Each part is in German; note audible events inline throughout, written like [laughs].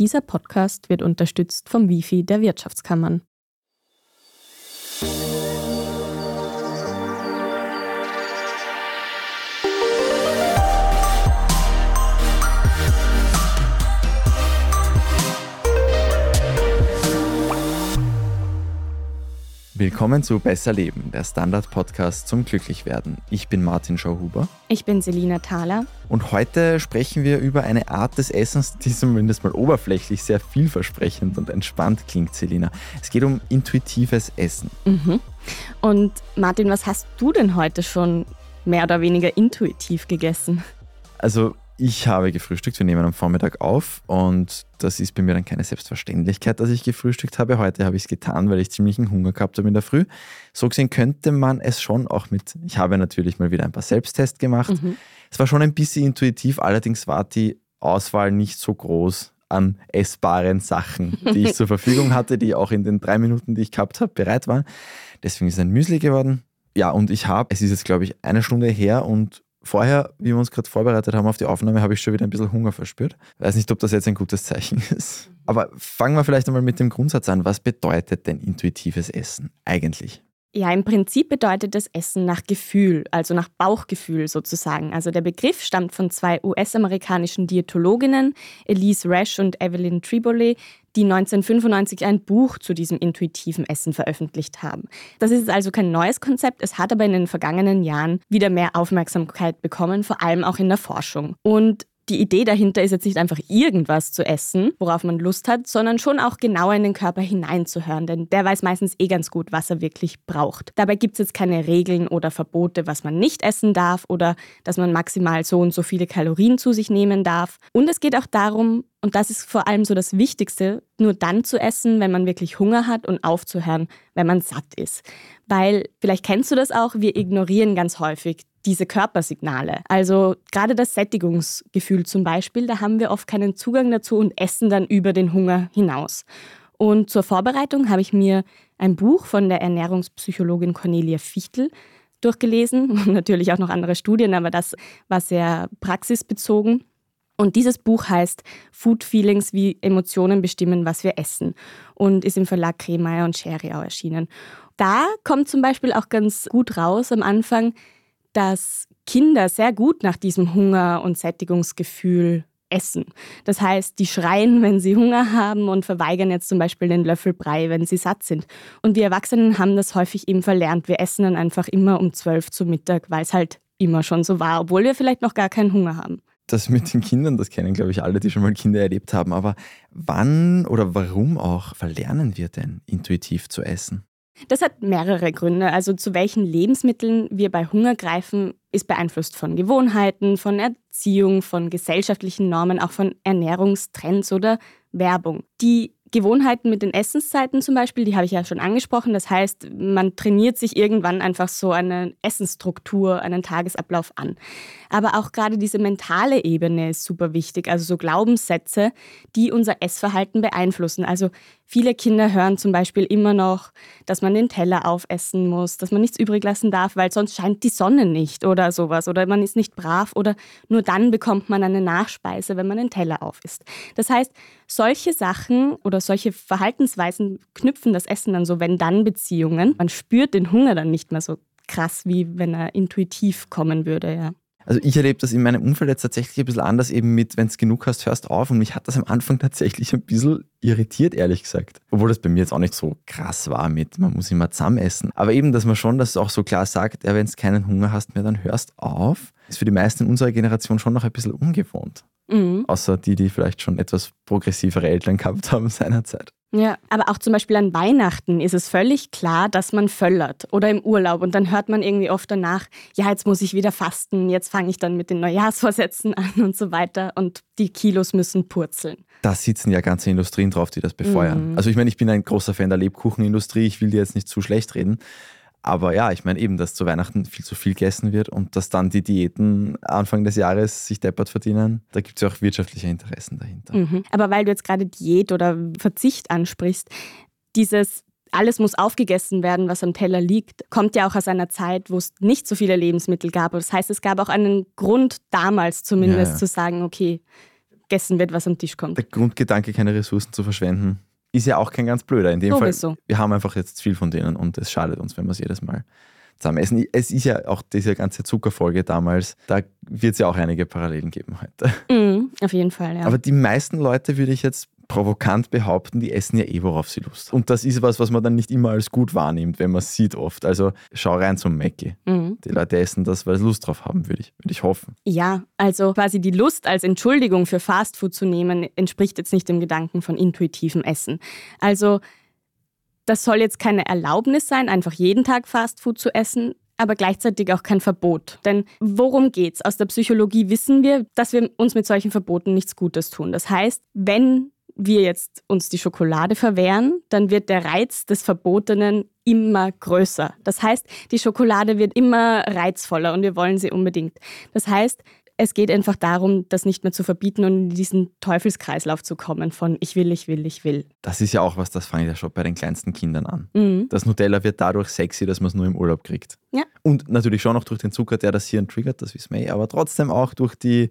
Dieser Podcast wird unterstützt vom Wifi der Wirtschaftskammern. Willkommen zu Besser Leben, der Standard-Podcast zum Glücklichwerden. Ich bin Martin Schauhuber. Ich bin Selina Thaler. Und heute sprechen wir über eine Art des Essens, die zumindest mal oberflächlich sehr vielversprechend und entspannt klingt, Selina. Es geht um intuitives Essen. Mhm. Und Martin, was hast du denn heute schon mehr oder weniger intuitiv gegessen? Also ich habe gefrühstückt, wir nehmen am Vormittag auf und das ist bei mir dann keine Selbstverständlichkeit, dass ich gefrühstückt habe. Heute habe ich es getan, weil ich ziemlichen Hunger gehabt habe in der Früh. So gesehen könnte man es schon auch mit, ich habe natürlich mal wieder ein paar Selbsttests gemacht. Mhm. Es war schon ein bisschen intuitiv, allerdings war die Auswahl nicht so groß an essbaren Sachen, die ich [laughs] zur Verfügung hatte, die auch in den drei Minuten, die ich gehabt habe, bereit waren. Deswegen ist es ein Müsli geworden. Ja, und ich habe, es ist jetzt glaube ich eine Stunde her und vorher, wie wir uns gerade vorbereitet haben auf die Aufnahme, habe ich schon wieder ein bisschen Hunger verspürt. Weiß nicht, ob das jetzt ein gutes Zeichen [laughs] ist. Aber fangen wir vielleicht einmal mit dem Grundsatz an. Was bedeutet denn intuitives Essen eigentlich? Ja, im Prinzip bedeutet das Essen nach Gefühl, also nach Bauchgefühl sozusagen. Also der Begriff stammt von zwei US-amerikanischen Diätologinnen, Elise Rash und Evelyn Tribole, die 1995 ein Buch zu diesem intuitiven Essen veröffentlicht haben. Das ist also kein neues Konzept, es hat aber in den vergangenen Jahren wieder mehr Aufmerksamkeit bekommen, vor allem auch in der Forschung. Und die Idee dahinter ist jetzt nicht einfach irgendwas zu essen, worauf man Lust hat, sondern schon auch genauer in den Körper hineinzuhören, denn der weiß meistens eh ganz gut, was er wirklich braucht. Dabei gibt es jetzt keine Regeln oder Verbote, was man nicht essen darf oder dass man maximal so und so viele Kalorien zu sich nehmen darf. Und es geht auch darum, und das ist vor allem so das Wichtigste, nur dann zu essen, wenn man wirklich Hunger hat und aufzuhören, wenn man satt ist. Weil, vielleicht kennst du das auch, wir ignorieren ganz häufig diese Körpersignale. Also gerade das Sättigungsgefühl zum Beispiel, da haben wir oft keinen Zugang dazu und essen dann über den Hunger hinaus. Und zur Vorbereitung habe ich mir ein Buch von der Ernährungspsychologin Cornelia Fichtel durchgelesen [laughs] und natürlich auch noch andere Studien, aber das war sehr praxisbezogen. Und dieses Buch heißt Food Feelings, wie Emotionen bestimmen, was wir essen und ist im Verlag Kremeyer und Scheriau erschienen. Da kommt zum Beispiel auch ganz gut raus am Anfang, dass Kinder sehr gut nach diesem Hunger- und Sättigungsgefühl essen. Das heißt, die schreien, wenn sie Hunger haben und verweigern jetzt zum Beispiel den Löffel Brei, wenn sie satt sind. Und wir Erwachsenen haben das häufig eben verlernt. Wir essen dann einfach immer um zwölf zu Mittag, weil es halt immer schon so war, obwohl wir vielleicht noch gar keinen Hunger haben das mit den Kindern, das kennen, glaube ich, alle, die schon mal Kinder erlebt haben. Aber wann oder warum auch verlernen wir denn intuitiv zu essen? Das hat mehrere Gründe. Also zu welchen Lebensmitteln wir bei Hunger greifen, ist beeinflusst von Gewohnheiten, von Erziehung, von gesellschaftlichen Normen, auch von Ernährungstrends oder Werbung. Die Gewohnheiten mit den Essenszeiten zum Beispiel, die habe ich ja schon angesprochen. Das heißt, man trainiert sich irgendwann einfach so eine Essensstruktur, einen Tagesablauf an. Aber auch gerade diese mentale Ebene ist super wichtig, also so Glaubenssätze, die unser Essverhalten beeinflussen. Also viele Kinder hören zum Beispiel immer noch, dass man den Teller aufessen muss, dass man nichts übrig lassen darf, weil sonst scheint die Sonne nicht oder sowas. Oder man ist nicht brav oder nur dann bekommt man eine Nachspeise, wenn man den Teller aufisst. Das heißt, solche Sachen oder solche Verhaltensweisen knüpfen das Essen dann so wenn-dann-Beziehungen. Man spürt den Hunger dann nicht mehr so krass, wie wenn er intuitiv kommen würde, ja. Also ich erlebe das in meinem Umfeld jetzt tatsächlich ein bisschen anders, eben mit, wenn es genug hast, hörst auf. Und mich hat das am Anfang tatsächlich ein bisschen irritiert, ehrlich gesagt. Obwohl das bei mir jetzt auch nicht so krass war mit, man muss immer zusammen essen. Aber eben, dass man schon das auch so klar sagt, ja, wenn du keinen Hunger hast mehr, dann hörst auf, ist für die meisten in unserer Generation schon noch ein bisschen ungewohnt. Mhm. Außer die, die vielleicht schon etwas progressivere Eltern gehabt haben [laughs] seinerzeit. Ja, aber auch zum Beispiel an Weihnachten ist es völlig klar, dass man völlert oder im Urlaub und dann hört man irgendwie oft danach, ja, jetzt muss ich wieder fasten, jetzt fange ich dann mit den Neujahrsvorsätzen [laughs] an und so weiter und die Kilos müssen purzeln. Da sitzen ja ganze Industrien drauf, die das befeuern. Mhm. Also ich meine, ich bin ein großer Fan der Lebkuchenindustrie, ich will dir jetzt nicht zu schlecht reden, aber ja, ich meine eben, dass zu Weihnachten viel zu viel gegessen wird und dass dann die Diäten Anfang des Jahres sich deppert verdienen. Da gibt es ja auch wirtschaftliche Interessen dahinter. Mhm. Aber weil du jetzt gerade Diät oder Verzicht ansprichst, dieses alles muss aufgegessen werden, was am Teller liegt, kommt ja auch aus einer Zeit, wo es nicht so viele Lebensmittel gab. Das heißt, es gab auch einen Grund damals zumindest ja, ja. zu sagen, okay, gegessen wird, was am Tisch kommt. Der Grundgedanke, keine Ressourcen zu verschwenden, ist ja auch kein ganz blöder. In dem Sowieso. Fall, wir haben einfach jetzt viel von denen und es schadet uns, wenn wir es jedes Mal zusammen essen. Es ist ja auch diese ganze Zuckerfolge damals, da wird es ja auch einige Parallelen geben heute. Mhm, auf jeden Fall, ja. Aber die meisten Leute, würde ich jetzt provokant behaupten, die essen ja eh, worauf sie Lust. Und das ist was, was man dann nicht immer als gut wahrnimmt, wenn man es sieht oft. Also schau rein zum Mackie. mhm. Die Leute essen das, weil sie Lust drauf haben, würde ich, würde ich hoffen. Ja, also quasi die Lust als Entschuldigung für Fastfood zu nehmen, entspricht jetzt nicht dem Gedanken von intuitivem Essen. Also das soll jetzt keine Erlaubnis sein, einfach jeden Tag Fastfood zu essen, aber gleichzeitig auch kein Verbot. Denn worum geht's? Aus der Psychologie wissen wir, dass wir uns mit solchen Verboten nichts Gutes tun. Das heißt, wenn wir jetzt uns die Schokolade verwehren, dann wird der Reiz des Verbotenen immer größer. Das heißt, die Schokolade wird immer reizvoller und wir wollen sie unbedingt. Das heißt, es geht einfach darum, das nicht mehr zu verbieten und in diesen Teufelskreislauf zu kommen von ich will, ich will, ich will. Das ist ja auch was, das fange ich ja schon bei den kleinsten Kindern an. Mhm. Das Nutella wird dadurch sexy, dass man es nur im Urlaub kriegt. Ja. Und natürlich schon noch durch den Zucker, der das Hirn triggert, das wissen wir eh, aber trotzdem auch durch die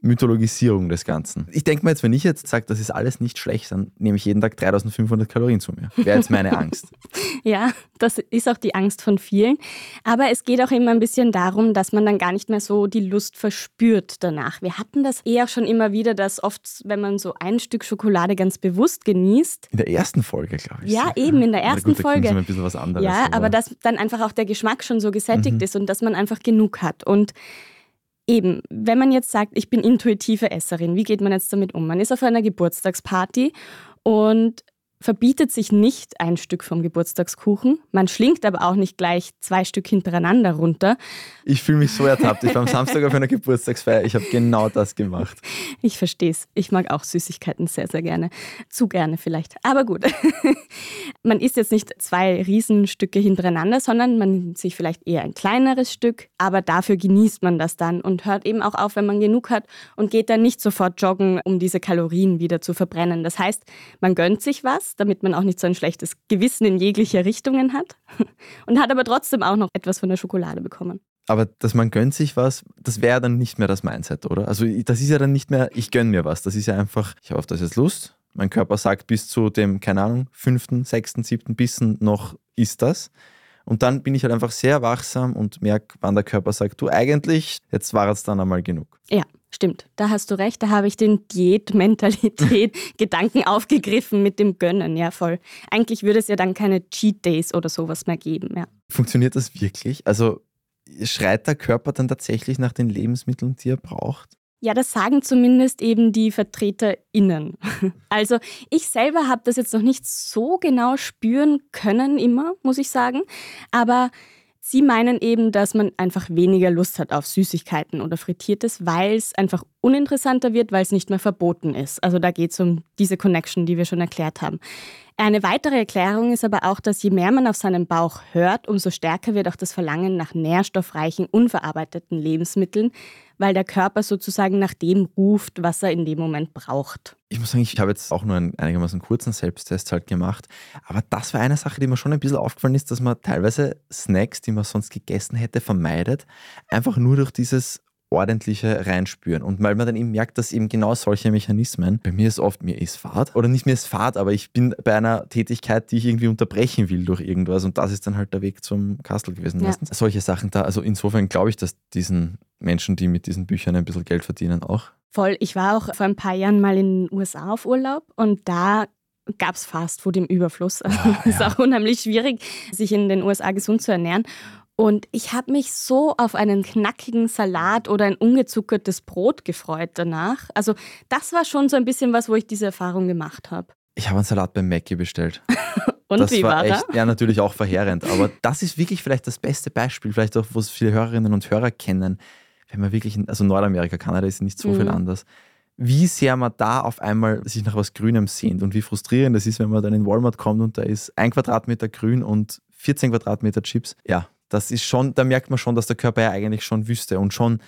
Mythologisierung des Ganzen. Ich denke mal jetzt, wenn ich jetzt sage, das ist alles nicht schlecht, dann nehme ich jeden Tag 3500 Kalorien zu mir. Wäre jetzt meine Angst. [laughs] Ja, das ist auch die Angst von vielen. Aber es geht auch immer ein bisschen darum, dass man dann gar nicht mehr so die Lust verspürt danach. Wir hatten das eh auch schon immer wieder, dass oft, wenn man so ein Stück Schokolade ganz bewusst genießt, In der ersten Folge, glaube ich. Ja, eben, in der ersten gut, Folge. ein bisschen was anderes. Ja, aber dass dann einfach auch der Geschmack schon so gesättigt Mhm. ist und dass man einfach genug hat. Und eben, wenn man jetzt sagt, ich bin intuitive Esserin, wie geht man jetzt damit um? Man ist auf einer Geburtstagsparty und verbietet sich nicht ein Stück vom Geburtstagskuchen. Man schlingt aber auch nicht gleich zwei Stück hintereinander runter. Ich fühle mich so ertappt. Ich war am Samstag auf einer Geburtstagsfeier. Ich habe genau das gemacht. Ich verstehe es. Ich mag auch Süßigkeiten sehr, sehr gerne. Zu gerne vielleicht. Aber gut. [laughs] man isst jetzt nicht zwei Riesenstücke hintereinander, sondern man nimmt sich vielleicht eher ein kleineres Stück. Aber dafür genießt man das dann und hört eben auch auf, wenn man genug hat und geht dann nicht sofort joggen, um diese Kalorien wieder zu verbrennen. Das heißt, man gönnt sich was, damit man auch nicht so ein schlechtes Gewissen in jeglicher Richtungen hat [laughs] und hat aber trotzdem auch noch etwas von der Schokolade bekommen. Aber dass man gönnt sich was, das wäre dann nicht mehr das Mindset, oder? Also das ist ja dann nicht mehr, ich gönne mir was. Das ist ja einfach, ich habe auf das jetzt Lust. Mein Körper sagt bis zu dem, keine Ahnung, fünften, sechsten, siebten Bissen noch ist das. Und dann bin ich halt einfach sehr wachsam und merke, wann der Körper sagt, du eigentlich, jetzt war es dann einmal genug. Ja, stimmt. Da hast du recht. Da habe ich den Diät-Mentalität-Gedanken [laughs] aufgegriffen mit dem Gönnen. Ja, voll. Eigentlich würde es ja dann keine Cheat Days oder sowas mehr geben. Ja. Funktioniert das wirklich? Also schreit der Körper dann tatsächlich nach den Lebensmitteln, die er braucht? Ja, das sagen zumindest eben die VertreterInnen. [laughs] Also ich selber habe das jetzt noch nicht so genau spüren können, immer, muss ich sagen. Aber sie meinen eben, dass man einfach weniger Lust hat auf Süßigkeiten oder Frittiertes, weil es einfach uninteressanter wird, weil es nicht mehr verboten ist. Also da geht es um diese Connection, die wir schon erklärt haben. Eine weitere Erklärung ist aber auch, dass je mehr man auf seinen Bauch hört, umso stärker wird auch das Verlangen nach nährstoffreichen, unverarbeiteten Lebensmitteln, weil der Körper sozusagen nach dem ruft, was er in dem Moment braucht. Ich muss sagen, ich habe jetzt auch nur einen einigermaßen kurzen Selbsttest halt gemacht. Aber das war eine Sache, die mir schon ein bisschen aufgefallen ist, dass man teilweise Snacks, die man sonst gegessen hätte, vermeidet. Einfach nur durch dieses ordentliche Reinspüren. Und weil man dann eben merkt, dass eben genau solche Mechanismen, bei mir ist oft, mir ist Fahrt, oder nicht mir ist Fahrt, aber ich bin bei einer Tätigkeit, die ich irgendwie unterbrechen will durch irgendwas und das ist dann halt der Weg zum Kastel gewesen. Ja. Solche Sachen da, also insofern glaube ich, dass diesen Menschen, die mit diesen Büchern ein bisschen Geld verdienen, auch Voll. Ich war auch vor ein paar Jahren mal in den USA auf Urlaub und da gab es Fastfood im Überfluss. [laughs] Also es ist auch unheimlich schwierig, sich in den USA gesund zu ernähren. Und ich habe mich so auf einen knackigen Salat oder ein ungezuckertes Brot gefreut danach. Also das war schon so ein bisschen was, wo ich diese Erfahrung gemacht habe. Ich habe einen Salat beim Mackie bestellt. [laughs] Und das wie war war echt, ja natürlich auch verheerend, aber das ist wirklich vielleicht das beste Beispiel, vielleicht auch, wo es viele Hörerinnen und Hörer kennen, wenn man wirklich, in, also Nordamerika, Kanada ist nicht so viel Mhm. anders, wie sehr man da auf einmal sich nach was Grünem sehnt und wie frustrierend es ist, wenn man dann in Walmart kommt und da ist ein Quadratmeter Grün und 14 Quadratmeter Chips. Ja, das ist schon, da merkt man schon, dass der Körper ja eigentlich schon wüsste und schon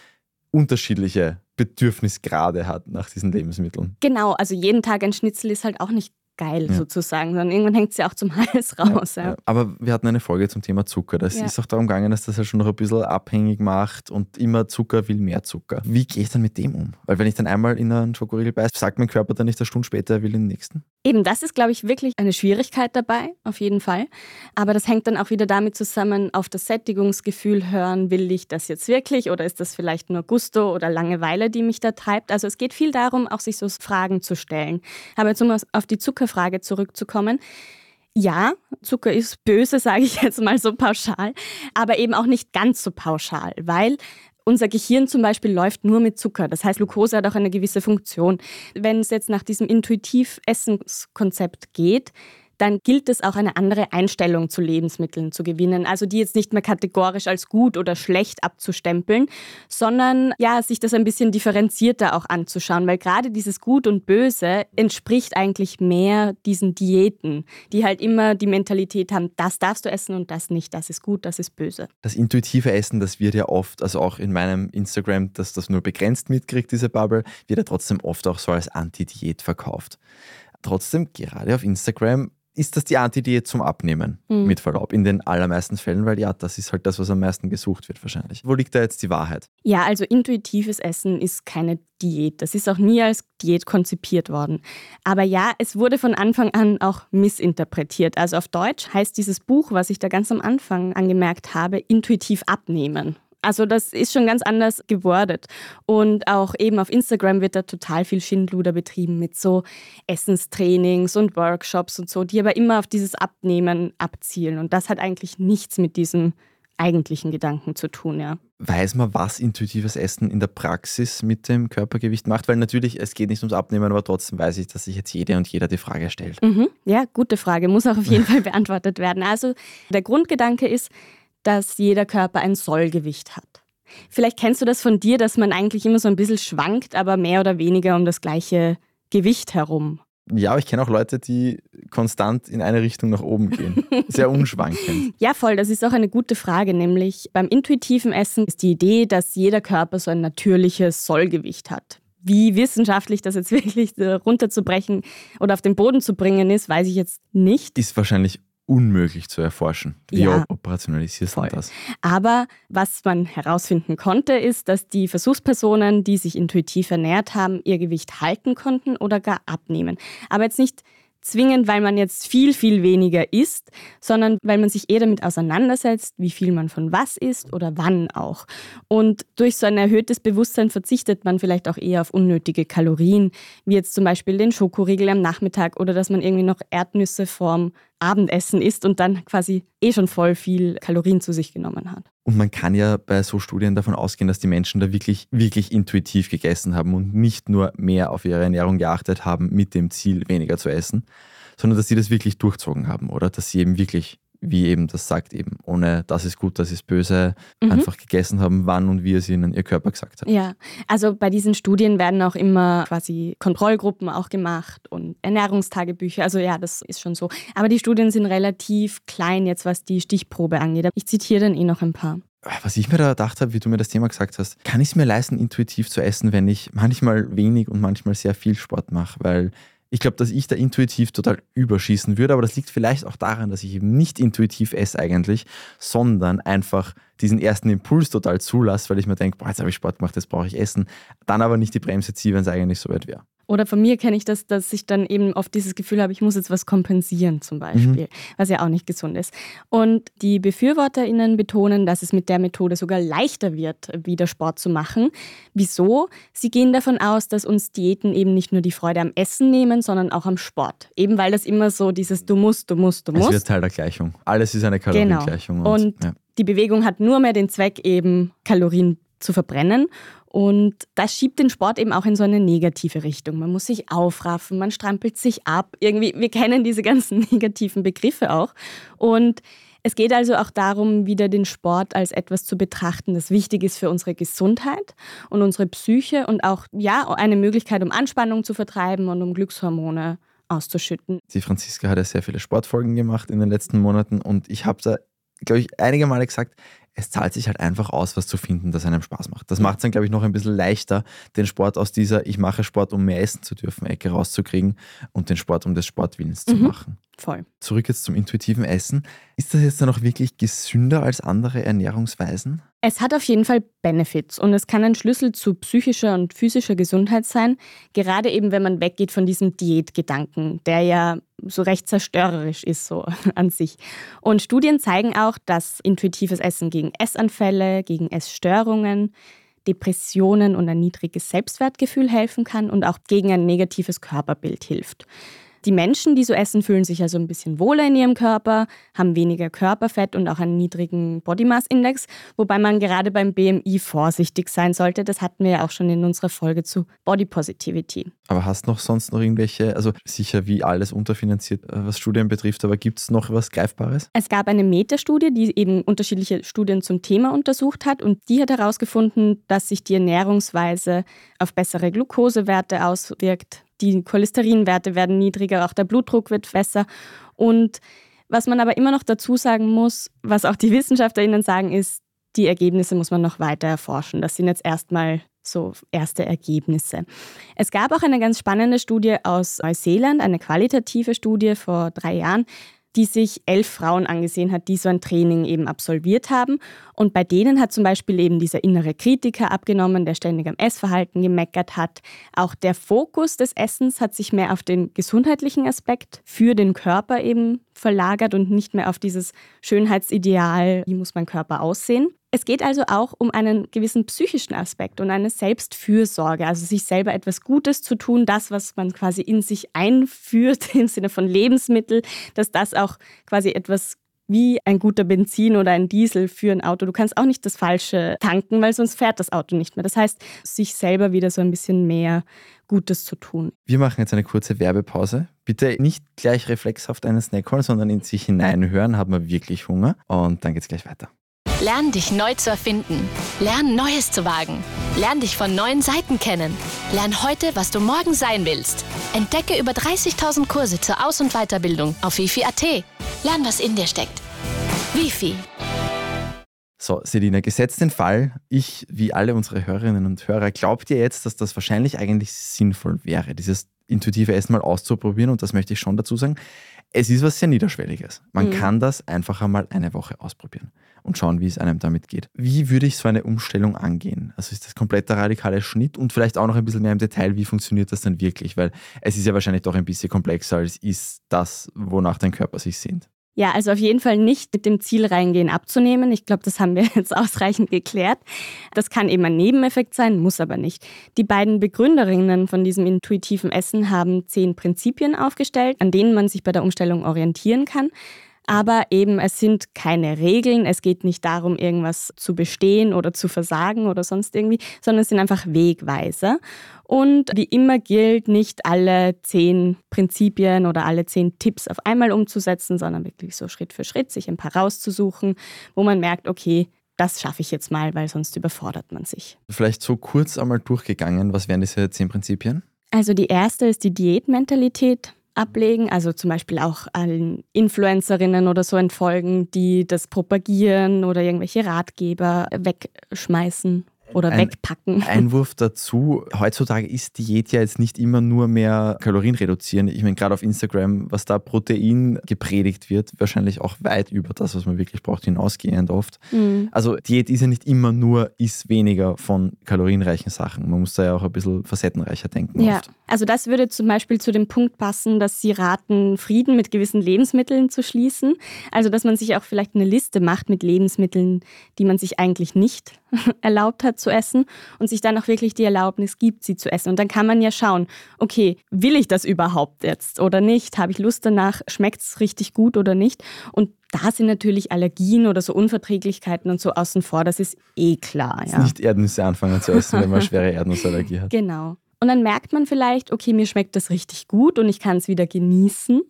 unterschiedliche Bedürfnisgrade hat nach diesen Lebensmitteln. Genau, also jeden Tag ein Schnitzel ist halt auch nicht geil ja. sozusagen, sondern irgendwann hängt ja auch zum Hals raus. Ja. Aber wir hatten eine Folge zum Thema Zucker. Das ist auch darum gegangen, dass das ja schon noch ein bisschen abhängig macht und immer Zucker will mehr Zucker. Wie gehe ich dann mit dem um? Weil wenn ich dann einmal in einen Schokoriegel beiße, sagt mein Körper dann nicht eine Stunde später, er will den nächsten? Eben, das ist, glaube ich, wirklich eine Schwierigkeit dabei, auf jeden Fall. Aber das hängt dann auch wieder damit zusammen, auf das Sättigungsgefühl hören, will ich das jetzt wirklich oder ist das vielleicht nur Gusto oder Langeweile, die mich da treibt? Also es geht viel darum, auch sich so Fragen zu stellen. Aber jetzt um auf die Zuckerfrage zurückzukommen. Ja, Zucker ist böse, [laughs] sage ich jetzt mal so pauschal, aber eben auch nicht ganz so pauschal, weil unser Gehirn zum Beispiel läuft nur mit Zucker. Das heißt, Glucose hat auch eine gewisse Funktion. Wenn es jetzt nach diesem Intuitiv-Essenskonzept geht, dann gilt es auch eine andere Einstellung zu Lebensmitteln zu gewinnen. Also die jetzt nicht mehr kategorisch als gut oder schlecht abzustempeln, sondern ja, sich das ein bisschen differenzierter auch anzuschauen, weil gerade dieses Gut und Böse entspricht eigentlich mehr diesen Diäten, die halt immer die Mentalität haben, das darfst du essen und das nicht, das ist gut, das ist böse. Das intuitive Essen, das wird ja oft, also auch in meinem Instagram, dass das nur begrenzt mitkriegt, diese Bubble, wird ja trotzdem oft auch so als Anti-Diät verkauft. Trotzdem, gerade auf Instagram ist das die Antidiät zum Abnehmen, mhm. mit Verlaub, in den allermeisten Fällen, weil ja, das ist halt das, was am meisten gesucht wird wahrscheinlich. Wo liegt da jetzt die Wahrheit? Ja, also intuitives Essen ist keine Diät. Das ist auch nie als Diät konzipiert worden. Aber ja, es wurde von Anfang an auch missinterpretiert. Also auf Deutsch heißt dieses Buch, was ich da ganz am Anfang angemerkt habe, intuitiv abnehmen. Also das ist schon ganz anders gewordet. Und auch eben auf Instagram wird da total viel Schindluder betrieben mit so Essenstrainings und Workshops und so, die aber immer auf dieses Abnehmen abzielen. Und das hat eigentlich nichts mit diesem eigentlichen Gedanken zu tun, ja. Weiß man, was intuitives Essen in der Praxis mit dem Körpergewicht macht? Weil natürlich, es geht nicht ums Abnehmen, aber trotzdem weiß ich, dass sich jetzt jede und jeder die Frage stellt. Mhm. Ja, gute Frage, muss auch auf jeden [laughs] Fall beantwortet werden. Also der Grundgedanke ist, dass jeder Körper ein Sollgewicht hat. Vielleicht kennst du das von dir, dass man eigentlich immer so ein bisschen schwankt, aber mehr oder weniger um das gleiche Gewicht herum. Ja, aber ich kenne auch Leute, die konstant in eine Richtung nach oben gehen. [laughs] Sehr unschwankend. ja, voll. Das ist auch eine gute Frage. Nämlich beim intuitiven Essen ist die Idee, dass jeder Körper so ein natürliches Sollgewicht hat. Wie wissenschaftlich das jetzt [laughs] wirklich runterzubrechen oder auf den Boden zu bringen ist, weiß ich jetzt nicht. Ist wahrscheinlich unmöglich zu erforschen. Wie ja, operationalisierst du das? Aber was man herausfinden konnte, ist, dass die Versuchspersonen, die sich intuitiv ernährt haben, ihr Gewicht halten konnten oder gar abnehmen. Aber jetzt nicht zwingend, weil man jetzt viel, viel weniger isst, sondern weil man sich eher damit auseinandersetzt, wie viel man von was isst oder wann auch. Und durch so ein erhöhtes Bewusstsein verzichtet man vielleicht auch eher auf unnötige Kalorien, wie jetzt zum Beispiel den Schokoriegel am Nachmittag oder dass man irgendwie noch Erdnüsse vorm Abendessen isst und dann quasi eh schon voll viel Kalorien zu sich genommen hat. Und man kann ja bei so Studien davon ausgehen, dass die Menschen da wirklich, wirklich intuitiv gegessen haben und nicht nur mehr auf ihre Ernährung geachtet haben mit dem Ziel, weniger zu essen, sondern dass sie das wirklich durchzogen haben, oder? Dass sie eben wirklich wie eben das sagt, eben ohne das ist gut, das ist böse, mhm. einfach gegessen haben, wann und wie es ihnen ihr Körper gesagt hat. Ja, also bei diesen Studien werden auch immer quasi Kontrollgruppen auch gemacht und Ernährungstagebücher. Also ja, das ist schon so. Aber die Studien sind relativ klein jetzt, was die Stichprobe angeht. Ich zitiere dann eh noch ein paar. Was ich mir da gedacht habe, wie du mir das Thema gesagt hast, kann ich es mir leisten, intuitiv zu essen, wenn ich manchmal wenig und manchmal sehr viel Sport mache? Weil ich glaube, dass ich da intuitiv total überschießen würde, aber das liegt vielleicht auch daran, dass ich eben nicht intuitiv esse eigentlich, sondern einfach diesen ersten Impuls total zulasse, weil ich mir denke, boah, jetzt habe ich Sport gemacht, jetzt brauche ich Essen, dann aber nicht die Bremse ziehe, wenn es eigentlich so weit wäre. Oder von mir kenne ich das, dass ich dann eben oft dieses Gefühl habe, ich muss jetzt was kompensieren zum Beispiel, mhm. was ja auch nicht gesund ist. Und die BefürworterInnen betonen, dass es mit der Methode sogar leichter wird, wieder Sport zu machen. Wieso? Sie gehen davon aus, dass uns Diäten eben nicht nur die Freude am Essen nehmen, sondern auch am Sport. Eben weil das immer so dieses Du musst, du musst, du musst. Es wird Teil der Gleichung. Alles ist eine Kaloriengleichung. Genau. Und, und ja. die Bewegung hat nur mehr den Zweck, eben Kalorien zu verbrennen. Und das schiebt den Sport eben auch in so eine negative Richtung. Man muss sich aufraffen, man strampelt sich ab. Irgendwie, wir kennen diese ganzen [laughs] negativen Begriffe auch. Und es geht also auch darum, wieder den Sport als etwas zu betrachten, das wichtig ist für unsere Gesundheit und unsere Psyche und auch ja, eine Möglichkeit, um Anspannung zu vertreiben und um Glückshormone auszuschütten. Die Franziska hat ja sehr viele Sportfolgen gemacht in den letzten Monaten und ich habe da glaube ich, einige Male gesagt, es zahlt sich halt einfach aus, was zu finden, das einem Spaß macht. Das macht es dann, glaube ich, noch ein bisschen leichter, den Sport aus dieser Ich mache Sport, um mehr essen zu dürfen, Ecke rauszukriegen und den Sport um des Sportwillens mhm. zu machen. Voll. Zurück jetzt zum intuitiven Essen. Ist das jetzt dann auch wirklich gesünder als andere Ernährungsweisen? Es hat auf jeden Fall Benefits und es kann ein Schlüssel zu psychischer und physischer Gesundheit sein, gerade eben wenn man weggeht von diesem Diätgedanken, der ja so recht zerstörerisch ist so [laughs] an sich. Und Studien zeigen auch, dass intuitives Essen gegen Essanfälle, gegen Essstörungen, Depressionen und ein niedriges Selbstwertgefühl helfen kann und auch gegen ein negatives Körperbild hilft. Die Menschen, die so essen, fühlen sich also ein bisschen wohler in ihrem Körper, haben weniger Körperfett und auch einen niedrigen Body Mass Index, wobei man gerade beim BMI vorsichtig sein sollte. Das hatten wir ja auch schon in unserer Folge zu Body Positivity. Aber hast noch sonst noch irgendwelche, also sicher wie alles unterfinanziert, äh, was Studien betrifft, aber gibt es noch was Greifbares? Es gab eine Metastudie, die eben unterschiedliche Studien zum Thema untersucht hat und die hat herausgefunden, dass sich die Ernährungsweise auf bessere Glukosewerte auswirkt, die Cholesterinwerte werden niedriger, auch der Blutdruck wird besser. Und was man aber immer noch dazu sagen muss, was auch die WissenschaftlerInnen sagen, ist, die Ergebnisse muss man noch weiter erforschen. Das sind jetzt erstmal so erste Ergebnisse. Es gab auch eine ganz spannende Studie aus Neuseeland, eine qualitative Studie vor drei Jahren, die sich elf Frauen angesehen hat, die so ein Training eben absolviert haben. Und bei denen hat zum Beispiel eben dieser innere Kritiker abgenommen, der ständig am Essverhalten gemeckert hat. Auch der Fokus des Essens hat sich mehr auf den gesundheitlichen Aspekt für den Körper eben verlagert und nicht mehr auf dieses Schönheitsideal, wie muss mein Körper aussehen. Es geht also auch um einen gewissen psychischen Aspekt und eine Selbstfürsorge, also sich selber etwas Gutes zu tun, das, was man quasi in sich einführt [laughs] im Sinne von Lebensmittel, dass das auch quasi etwas wie ein guter Benzin oder ein Diesel für ein Auto. Du kannst auch nicht das Falsche tanken, weil sonst fährt das Auto nicht mehr. Das heißt, sich selber wieder so ein bisschen mehr Gutes zu tun. Wir machen jetzt eine kurze Werbepause. Bitte nicht gleich reflexhaft einen Snack holen, sondern in sich hineinhören, hat man wirklich Hunger. Und dann geht es gleich weiter. Lern dich neu zu erfinden. Lern Neues zu wagen. Lern dich von neuen Seiten kennen. Lern heute, was du morgen sein willst. Entdecke über 30.000 Kurse zur Aus- und Weiterbildung auf wifi.at. Lern, was in dir steckt. Wifi. So, Selina, gesetzt den Fall, ich, wie alle unsere Hörerinnen und Hörer, glaubt ihr jetzt, dass das wahrscheinlich eigentlich sinnvoll wäre, dieses intuitive Essen mal auszuprobieren? Und das möchte ich schon dazu sagen. Es ist was sehr Niederschwelliges. Man mhm. kann das einfach einmal eine Woche ausprobieren und schauen, wie es einem damit geht. Wie würde ich so eine Umstellung angehen? Also ist das kompletter radikale Schnitt und vielleicht auch noch ein bisschen mehr im Detail, wie funktioniert das dann wirklich? Weil es ist ja wahrscheinlich doch ein bisschen komplexer als ist das, wonach dein Körper sich sehnt. Ja, also auf jeden Fall nicht mit dem Ziel reingehen, abzunehmen. Ich glaube, das haben wir [laughs] jetzt ausreichend geklärt. Das kann eben ein Nebeneffekt sein, muss aber nicht. Die beiden Begründerinnen von diesem intuitiven Essen haben zehn Prinzipien aufgestellt, an denen man sich bei der Umstellung orientieren kann. Aber eben, es sind keine Regeln. Es geht nicht darum, irgendwas zu bestehen oder zu versagen oder sonst irgendwie, sondern es sind einfach Wegweiser. Und wie immer gilt, nicht alle zehn Prinzipien oder alle zehn Tipps auf einmal umzusetzen, sondern wirklich so Schritt für Schritt sich ein paar rauszusuchen, wo man merkt, okay, das schaffe ich jetzt mal, weil sonst überfordert man sich. Vielleicht so kurz einmal durchgegangen, was wären diese zehn Prinzipien? Also die erste ist die Diätmentalität ablegen, also zum Beispiel auch allen Influencerinnen oder so entfolgen, die das propagieren oder irgendwelche Ratgeber wegschmeißen oder ein wegpacken. [laughs] Einwurf dazu, heutzutage ist Diät ja jetzt nicht immer nur mehr Kalorien reduzieren. Ich meine, gerade auf Instagram, was da Protein gepredigt wird, wahrscheinlich auch weit über das, was man wirklich braucht, hinausgehend oft. Mhm. Also Diät ist ja nicht immer nur, ist weniger von kalorienreichen Sachen. Man muss da ja auch ein bisschen facettenreicher denken. Ja, oft. also das würde zum Beispiel zu dem Punkt passen, dass Sie raten, Frieden mit gewissen Lebensmitteln zu schließen. Also dass man sich auch vielleicht eine Liste macht mit Lebensmitteln, die man sich eigentlich nicht [laughs] erlaubt hat zu essen und sich dann auch wirklich die Erlaubnis gibt, sie zu essen. Und dann kann man ja schauen, okay, will ich das überhaupt jetzt oder nicht? Habe ich Lust danach? Schmeckt es richtig gut oder nicht? Und da sind natürlich Allergien oder so Unverträglichkeiten und so außen vor, das ist eh klar. Ja. Nicht Erdnüsse anfangen zu essen, wenn man schwere [laughs] Erdnussallergie hat. Genau. Und dann merkt man vielleicht, okay, mir schmeckt das richtig gut und ich kann es wieder genießen.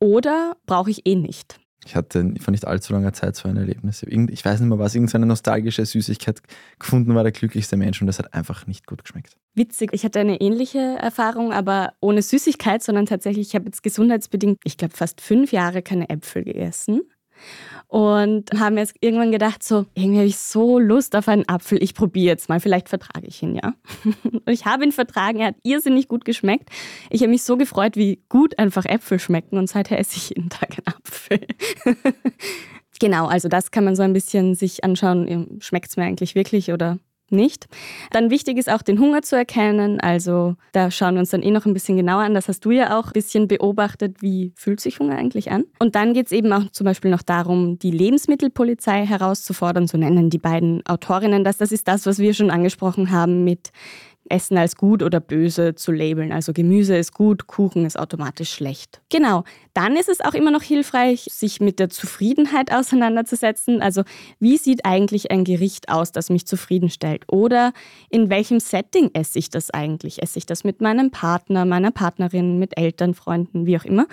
Oder brauche ich eh nicht. Ich hatte vor nicht allzu langer Zeit so ein Erlebnis. Ich weiß nicht mehr was, irgendeine nostalgische Süßigkeit gefunden war der glücklichste Mensch und das hat einfach nicht gut geschmeckt. Witzig, ich hatte eine ähnliche Erfahrung, aber ohne Süßigkeit, sondern tatsächlich, ich habe jetzt gesundheitsbedingt, ich glaube, fast fünf Jahre keine Äpfel gegessen. Und haben jetzt irgendwann gedacht, so, irgendwie habe ich so Lust auf einen Apfel, ich probiere jetzt mal, vielleicht vertrage ich ihn, ja. [laughs] Und ich habe ihn vertragen, er hat irrsinnig gut geschmeckt. Ich habe mich so gefreut, wie gut einfach Äpfel schmecken und seither esse ich jeden Tag einen Apfel. [laughs] genau, also das kann man so ein bisschen sich anschauen, schmeckt es mir eigentlich wirklich oder nicht. Dann wichtig ist auch den Hunger zu erkennen. Also da schauen wir uns dann eh noch ein bisschen genauer an. Das hast du ja auch ein bisschen beobachtet. Wie fühlt sich Hunger eigentlich an? Und dann geht es eben auch zum Beispiel noch darum, die Lebensmittelpolizei herauszufordern. So nennen die beiden Autorinnen das. Das ist das, was wir schon angesprochen haben mit Essen als gut oder böse zu labeln. Also Gemüse ist gut, Kuchen ist automatisch schlecht. Genau, dann ist es auch immer noch hilfreich, sich mit der Zufriedenheit [laughs] auseinanderzusetzen. Also wie sieht eigentlich ein Gericht aus, das mich zufriedenstellt? Oder in welchem Setting esse ich das eigentlich? Esse ich das mit meinem Partner, meiner Partnerin, mit Eltern, Freunden, wie auch immer?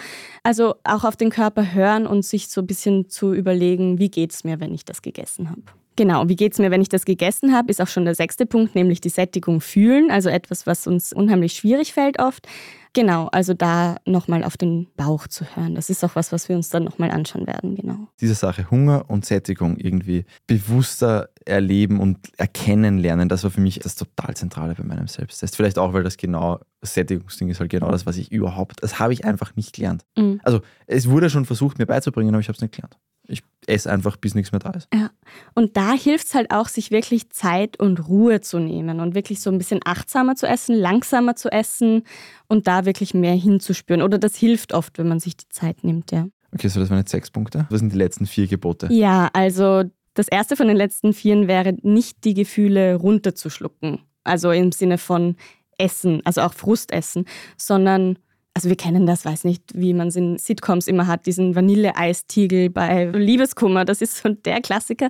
Also auch auf den Körper hören und sich so ein bisschen zu überlegen, wie geht es mir, wenn ich das gegessen habe. Genau, wie geht es mir, wenn ich das gegessen habe, ist auch schon der sechste Punkt, nämlich die Sättigung fühlen, also etwas, was uns unheimlich schwierig fällt oft. Genau, also da nochmal auf den Bauch zu hören. Das ist auch was, was wir uns dann nochmal anschauen werden, genau. Diese Sache Hunger und Sättigung irgendwie bewusster erleben und erkennen lernen, das war für mich das total Zentrale bei meinem Selbsttest. Vielleicht auch, weil das genau, Sättigungsding ist halt genau das, was ich überhaupt, das habe ich einfach nicht gelernt. Mhm. Also es wurde schon versucht, mir beizubringen, aber ich habe es nicht gelernt. Ich esse einfach, bis nichts mehr da ist. Ja. Und da hilft es halt auch, sich wirklich Zeit und Ruhe zu nehmen und wirklich so ein bisschen achtsamer zu essen, langsamer zu essen und da wirklich mehr hinzuspüren. Oder das hilft oft, wenn man sich die Zeit nimmt, ja. Okay, so das waren jetzt sechs Punkte. Was sind die letzten vier Gebote? Ja, also das erste von den letzten vieren wäre, nicht die Gefühle runterzuschlucken. Also im Sinne von Essen, also auch Frustessen, sondern also wir kennen das, weiß nicht, wie man es in Sitcoms immer hat, diesen Vanilleeistiegel bei Liebeskummer, das ist so der Klassiker.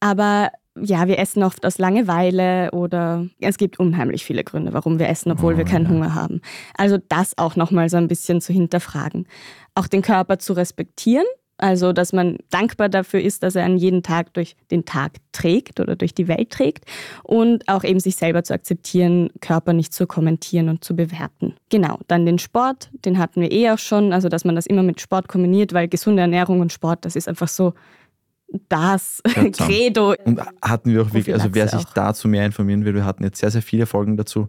Aber ja, wir essen oft aus Langeweile oder es gibt unheimlich viele Gründe, warum wir essen, obwohl oh, wir keinen ja. Hunger haben. Also das auch nochmal so ein bisschen zu hinterfragen. Auch den Körper zu respektieren, also, dass man dankbar dafür ist, dass er an jeden Tag durch den Tag trägt oder durch die Welt trägt und auch eben sich selber zu akzeptieren, Körper nicht zu kommentieren und zu bewerten. Genau, dann den Sport, den hatten wir eh auch schon, also dass man das immer mit Sport kombiniert, weil gesunde Ernährung und Sport, das ist einfach so das [laughs] Credo. Und hatten wir auch wirklich, also wer sich dazu mehr informieren will, wir hatten jetzt sehr, sehr viele Folgen dazu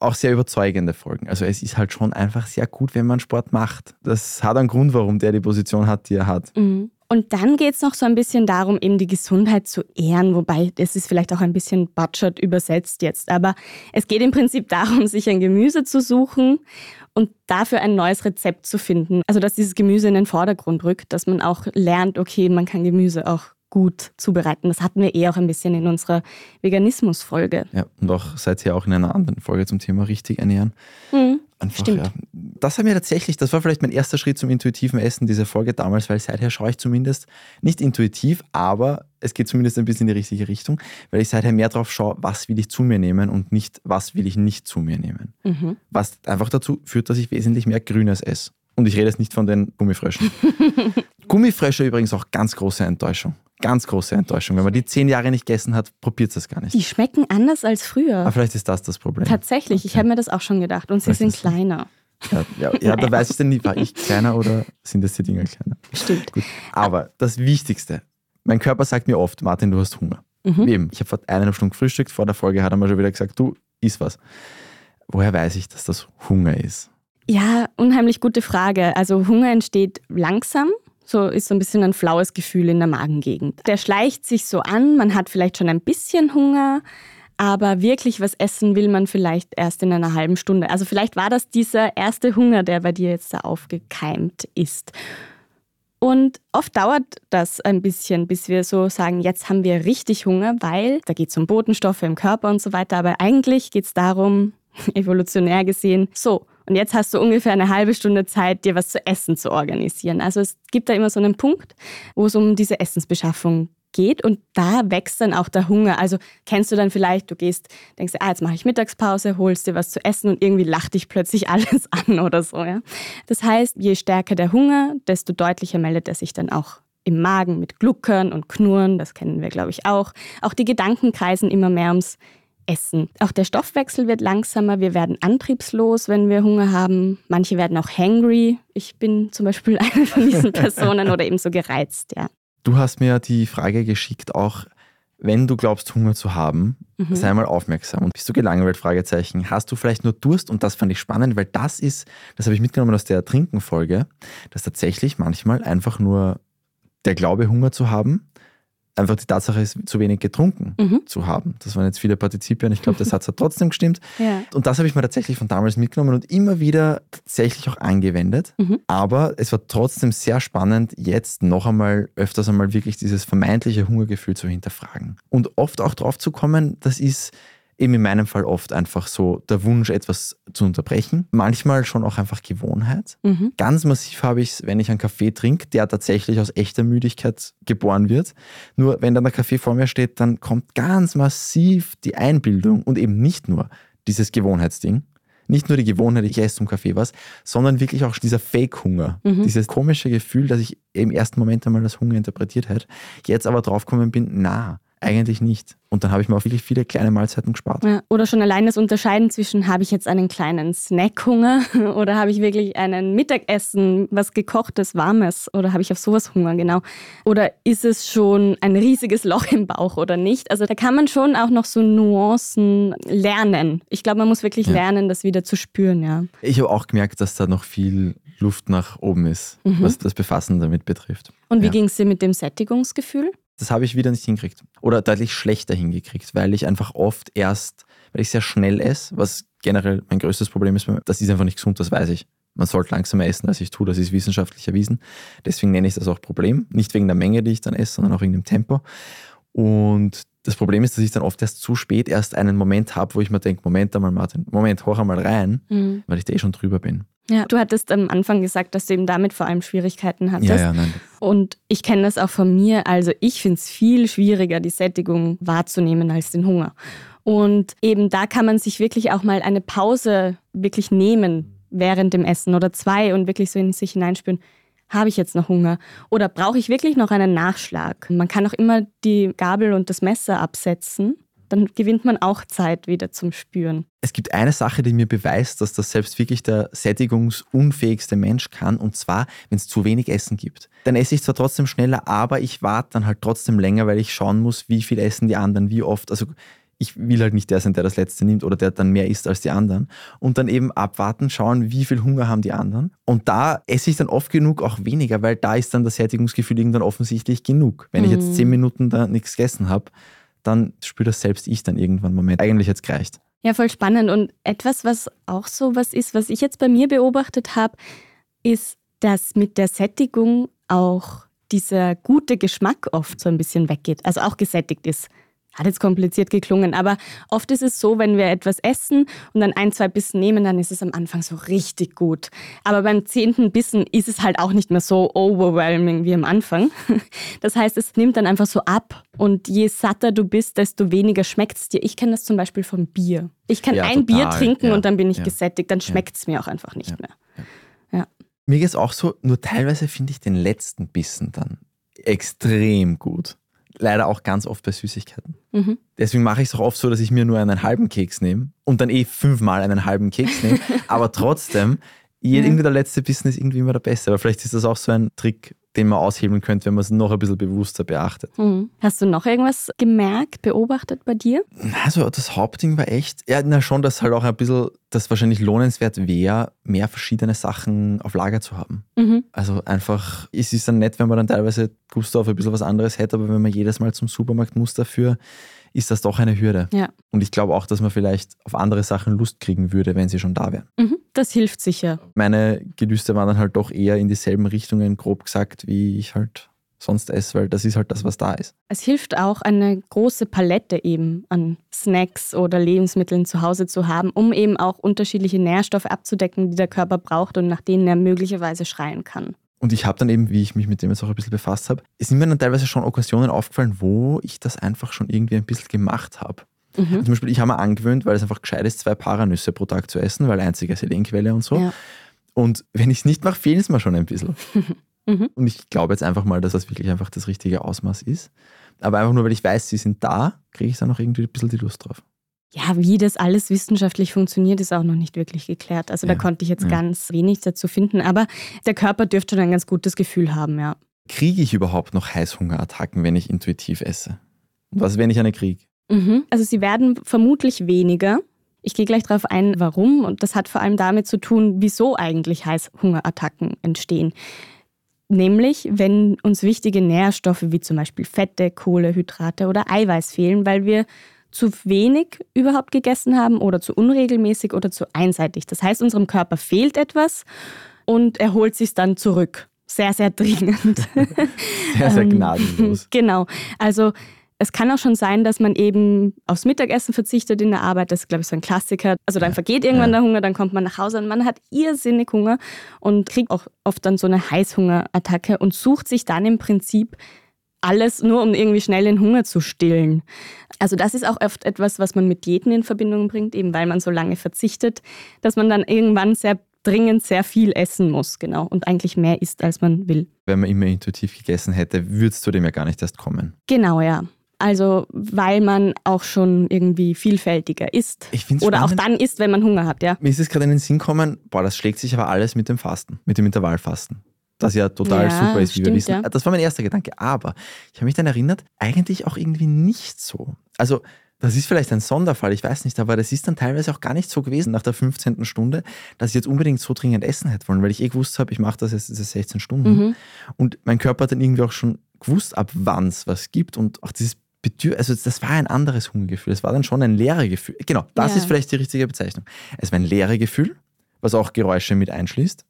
auch sehr überzeugende Folgen. Also es ist halt schon einfach sehr gut, wenn man Sport macht. Das hat einen Grund, warum der die Position hat, die er hat. Mhm. Und dann geht es noch so ein bisschen darum, eben die Gesundheit zu ehren, wobei das ist vielleicht auch ein bisschen Budget übersetzt jetzt. Aber es geht im Prinzip darum, [laughs] sich ein Gemüse zu suchen und dafür ein neues Rezept zu finden. Also dass dieses Gemüse in den Vordergrund rückt, dass man auch lernt, okay, man kann Gemüse auch gut zubereiten. Das hatten wir eh auch ein bisschen in unserer Veganismus-Folge. Ja, und auch seid ihr auch in einer anderen Folge zum Thema richtig ernähren. Mhm, Einfach, stimmt. Ja. Das haben wir tatsächlich, das war vielleicht mein erster Schritt zum intuitiven Essen, diese Folge damals, weil seither schaue ich zumindest nicht intuitiv, aber es geht zumindest ein bisschen in die richtige Richtung, weil ich seither mehr drauf schaue, was will ich zu mir nehmen und nicht, was will ich nicht zu mir nehmen. Mhm. Was einfach dazu führt, dass ich wesentlich mehr Grünes esse. Und ich rede jetzt nicht von den Gummifröschen. [laughs] Gummifrösche übrigens auch ganz große Enttäuschung. Ganz große Enttäuschung. Wenn man die zehn Jahre nicht gegessen hat, probiert es das gar nicht. Die schmecken anders als früher. Aber vielleicht ist das das Problem. Tatsächlich, okay. ich habe mir das auch schon gedacht. Und vielleicht sie sind kleiner. Ja, ja, ja, da weiß ich dann nie, war ich kleiner oder sind das die Dinger kleiner? Stimmt. Gut. Aber das Wichtigste, mein Körper sagt mir oft, Martin, du hast Hunger. Mhm. Eben, ich habe vor eineinhalb Stunden gefrühstückt, vor der Folge hat er mir schon wieder gesagt, du isst was. Woher weiß ich, dass das Hunger ist? Ja, unheimlich gute Frage. Also Hunger entsteht langsam so ist so ein bisschen ein flaues Gefühl in der Magengegend. Der schleicht sich so an, man hat vielleicht schon ein bisschen Hunger, aber wirklich was essen will man vielleicht erst in einer halben Stunde. Also vielleicht war das dieser erste Hunger, der bei dir jetzt da aufgekeimt ist. Und oft dauert das ein bisschen, bis wir so sagen, jetzt haben wir richtig Hunger, weil da geht es um Botenstoffe im Körper und so weiter. Aber eigentlich geht es darum, [laughs] evolutionär gesehen, so, und jetzt hast du ungefähr eine halbe Stunde Zeit, dir was zu essen zu organisieren. Also es gibt da immer so einen Punkt, wo es um diese Essensbeschaffung geht und da wächst dann auch der Hunger. Also kennst du dann vielleicht, du gehst, denkst, ah, jetzt mache ich Mittagspause, holst dir was zu essen und irgendwie lacht dich plötzlich [laughs] alles an oder so. Ja? Das heißt, je stärker der Hunger, desto deutlicher meldet er sich dann auch im Magen mit Gluckern und Knurren, das kennen wir, glaube ich, auch. Auch die Gedanken kreisen immer mehr ums Essen. Auch der Stoffwechsel wird langsamer, wir werden antriebslos, wenn wir Hunger haben. Manche werden auch hangry. Ich bin zum Beispiel [laughs] eine von diesen [laughs] Personen oder eben so gereizt, ja. Du hast mir die Frage geschickt, auch wenn du glaubst, Hunger zu haben, mhm. sei mal aufmerksam. Und bist du gelangweilt? Fragezeichen. Hast du vielleicht nur Durst? Und das fand ich spannend, weil das ist, das habe ich mitgenommen aus der Trinken-Folge, dass tatsächlich manchmal einfach nur der Glaube, Hunger zu haben, einfach die Tatsache ist, zu wenig getrunken mhm. zu haben. Das waren jetzt viele Partizipien. Ich glaube, der Satz hat trotzdem gestimmt. [laughs] Ja. Und das habe ich mir tatsächlich von damals mitgenommen und immer wieder tatsächlich auch angewendet. Mhm. Aber es war trotzdem sehr spannend, jetzt noch einmal öfters einmal wirklich dieses vermeintliche Hungergefühl zu hinterfragen. Und oft auch drauf zu kommen, das ist eben in meinem Fall oft einfach so der Wunsch, etwas zu unterbrechen. Manchmal schon auch einfach Gewohnheit. Mhm. Ganz massiv habe ich es, wenn ich einen Kaffee trinke, der tatsächlich aus echter Müdigkeit geboren wird. Nur wenn dann der Kaffee vor mir steht, dann kommt ganz massiv die Einbildung und eben nicht nur dieses Gewohnheitsding. Nicht nur die Gewohnheit, ich esse zum Kaffee was, sondern wirklich auch dieser Fake-Hunger. Mhm. Dieses komische Gefühl, dass ich im ersten Moment einmal als Hunger interpretiert hätte, jetzt aber draufgekommen bin, na, eigentlich nicht. Und dann habe ich mir auch wirklich viele kleine Mahlzeiten gespart. Ja, oder schon allein das Unterscheiden zwischen, habe ich jetzt einen kleinen Snackhunger [laughs] oder habe ich wirklich einen Mittagessen, was gekochtes, warmes oder habe ich auf sowas Hunger, genau. Oder ist es schon ein riesiges Loch im Bauch oder nicht? Also da kann man schon auch noch so Nuancen lernen. Ich glaube, man muss wirklich ja. lernen, das wieder zu spüren, ja. Ich habe auch gemerkt, dass da noch viel Luft nach oben ist, mhm. was das Befassen damit betrifft. Und wie ja. ging es dir mit dem Sättigungsgefühl? Das habe ich wieder nicht hingekriegt. Oder deutlich schlechter hingekriegt, weil ich einfach oft erst, weil ich sehr schnell esse, was generell mein größtes Problem ist, das ist einfach nicht gesund, das weiß ich. Man sollte langsamer essen, als ich tue, das ist wissenschaftlich erwiesen. Deswegen nenne ich das auch Problem. Nicht wegen der Menge, die ich dann esse, sondern auch wegen dem Tempo. Und das Problem ist, dass ich dann oft erst zu spät erst einen Moment habe, wo ich mir denke, Moment einmal, Martin, Moment, hoch einmal rein, mhm. weil ich da eh schon drüber bin. Ja, du hattest am Anfang gesagt, dass du eben damit vor allem Schwierigkeiten hattest. Ja, ja, nein. Und ich kenne das auch von mir. Also ich finde es viel schwieriger, die Sättigung wahrzunehmen als den Hunger. Und eben da kann man sich wirklich auch mal eine Pause wirklich nehmen während dem Essen oder zwei und wirklich so in sich hineinspüren. Habe ich jetzt noch Hunger? Oder brauche ich wirklich noch einen Nachschlag? Man kann auch immer die Gabel und das Messer absetzen dann gewinnt man auch Zeit wieder zum Spüren. Es gibt eine Sache, die mir beweist, dass das selbst wirklich der sättigungsunfähigste Mensch kann, und zwar, wenn es zu wenig Essen gibt. Dann esse ich zwar trotzdem schneller, aber ich warte dann halt trotzdem länger, weil ich schauen muss, wie viel essen die anderen, wie oft. Also ich will halt nicht der sein, der das letzte nimmt oder der dann mehr isst als die anderen. Und dann eben abwarten, schauen, wie viel Hunger haben die anderen. Und da esse ich dann oft genug auch weniger, weil da ist dann das Sättigungsgefühl irgendwann offensichtlich genug. Wenn ich jetzt mhm. zehn Minuten da nichts gegessen habe, dann spürt das selbst ich dann irgendwann Moment. Eigentlich jetzt gereicht. Ja, voll spannend. Und etwas, was auch so was ist, was ich jetzt bei mir beobachtet habe, ist, dass mit der Sättigung auch dieser gute Geschmack oft so ein bisschen weggeht, also auch gesättigt ist. Hat jetzt kompliziert geklungen, aber oft ist es so, wenn wir etwas essen und dann ein, zwei Bissen nehmen, dann ist es am Anfang so richtig gut. Aber beim zehnten Bissen ist es halt auch nicht mehr so overwhelming wie am Anfang. [laughs] Das heißt, es nimmt dann einfach so ab und je satter du bist, desto weniger schmeckt es dir. Ich kenne das zum Beispiel vom Bier. Ich kann ja, ein total. Bier trinken ja. und dann bin ich ja. gesättigt, dann schmeckt es mir auch einfach nicht mehr. Ja. Mir geht es auch so, nur teilweise finde ich den letzten Bissen dann extrem gut leider auch ganz oft bei Süßigkeiten. Mhm. Deswegen mache ich es auch oft so, dass ich mir nur einen halben Keks nehme und dann eh fünfmal einen halben Keks nehme. [laughs] aber trotzdem, irgendwie der letzte Bissen ist irgendwie immer der beste. Aber vielleicht ist das auch so ein Trick, den man aushebeln könnte, wenn man es noch ein bisschen bewusster beachtet. Mhm. Hast du noch irgendwas gemerkt, beobachtet bei dir? Also das Hauptding war echt, ja, na schon, dass halt auch ein bisschen, das wahrscheinlich lohnenswert wäre, mehr verschiedene Sachen auf Lager zu haben. Mhm. Also einfach, es ist dann nett, wenn man dann teilweise Gusto auf ein bisschen was anderes hätte, aber wenn man jedes Mal zum Supermarkt muss dafür, ist das doch eine Hürde. Ja. Und ich glaube auch, dass man vielleicht auf andere Sachen Lust kriegen würde, wenn sie schon da wären. Mhm, das hilft sicher. Meine Gelüste waren dann halt doch eher in dieselben Richtungen, grob gesagt, wie ich halt sonst esse, weil das ist halt das, was da ist. Es hilft auch, eine große Palette eben an Snacks oder Lebensmitteln zu Hause zu haben, um eben auch unterschiedliche Nährstoffe abzudecken, die der Körper braucht und nach denen er möglicherweise schreien kann. Und ich habe dann eben, wie ich mich mit dem jetzt auch ein bisschen befasst habe, es sind mir dann teilweise schon Okkasionen aufgefallen, wo ich das einfach schon irgendwie ein bisschen gemacht habe. Mhm. Zum Beispiel, ich habe mir angewöhnt, weil es einfach gescheit ist, zwei Paranüsse pro Tag zu essen, weil einzige Selenquelle und so. Ja. Und wenn ich es nicht mache, fehlen es mir schon ein bisschen. [laughs] mhm. Und ich glaube jetzt einfach mal, dass das wirklich einfach das richtige Ausmaß ist. Aber einfach nur, weil ich weiß, sie sind da, kriege ich dann auch irgendwie ein bisschen die Lust drauf. Ja, wie das alles wissenschaftlich funktioniert, ist auch noch nicht wirklich geklärt. Also ja, da konnte ich jetzt ja. ganz wenig dazu finden, aber der Körper dürfte schon ein ganz gutes Gefühl haben, ja. Kriege ich überhaupt noch Heißhungerattacken, wenn ich intuitiv esse? Und was, wenn ich eine kriege? Mhm. Also sie werden vermutlich weniger. Ich gehe gleich darauf ein, warum. Und das hat vor allem damit zu tun, wieso eigentlich Heißhungerattacken entstehen. Nämlich, wenn uns wichtige Nährstoffe wie zum Beispiel Fette, Kohlehydrate oder Eiweiß fehlen, weil wir zu wenig überhaupt gegessen haben oder zu unregelmäßig oder zu einseitig. Das heißt, unserem Körper fehlt etwas und er holt sich dann zurück. Sehr, sehr dringend. [laughs] sehr, sehr [laughs] ähm, gnadenlos. genau. Also es kann auch schon sein, dass man eben aufs Mittagessen verzichtet in der Arbeit. Das ist, glaube ich, so ein Klassiker. Also dann vergeht irgendwann ja. der Hunger, dann kommt man nach Hause und man hat irrsinnig Hunger und kriegt auch oft dann so eine Heißhungerattacke und sucht sich dann im Prinzip alles nur, um irgendwie schnell den Hunger zu stillen. Also das ist auch oft etwas, was man mit Diäten in Verbindung bringt, eben weil man so lange verzichtet, dass man dann irgendwann sehr dringend sehr viel essen muss, genau, und eigentlich mehr isst, als man will. Wenn man immer intuitiv gegessen hätte, würde es zu dem ja gar nicht erst kommen. Genau, ja. Also weil man auch schon irgendwie vielfältiger isst. Oder spannend. auch dann isst, wenn man Hunger hat, ja. Mir ist es gerade in den Sinn gekommen, boah, das schlägt sich aber alles mit dem Fasten, mit dem Intervallfasten das ja total ja, super ist, wie stimmt, wir wissen. Ja. Das war mein erster Gedanke. Aber ich habe mich dann erinnert, eigentlich auch irgendwie nicht so. Also, das ist vielleicht ein Sonderfall, ich weiß nicht, aber das ist dann teilweise auch gar nicht so gewesen nach der 15. Stunde, dass ich jetzt unbedingt so dringend essen hätte wollen, weil ich eh gewusst habe, ich mache das jetzt 16 Stunden. Mhm. Und mein Körper hat dann irgendwie auch schon gewusst, ab wann es was gibt und auch dieses Bedürfnis, also das war ein anderes Hungergefühl. Es war dann schon ein leere Gefühl. Genau, das ja. ist vielleicht die richtige Bezeichnung. Es war ein leere Gefühl, was auch Geräusche mit einschließt.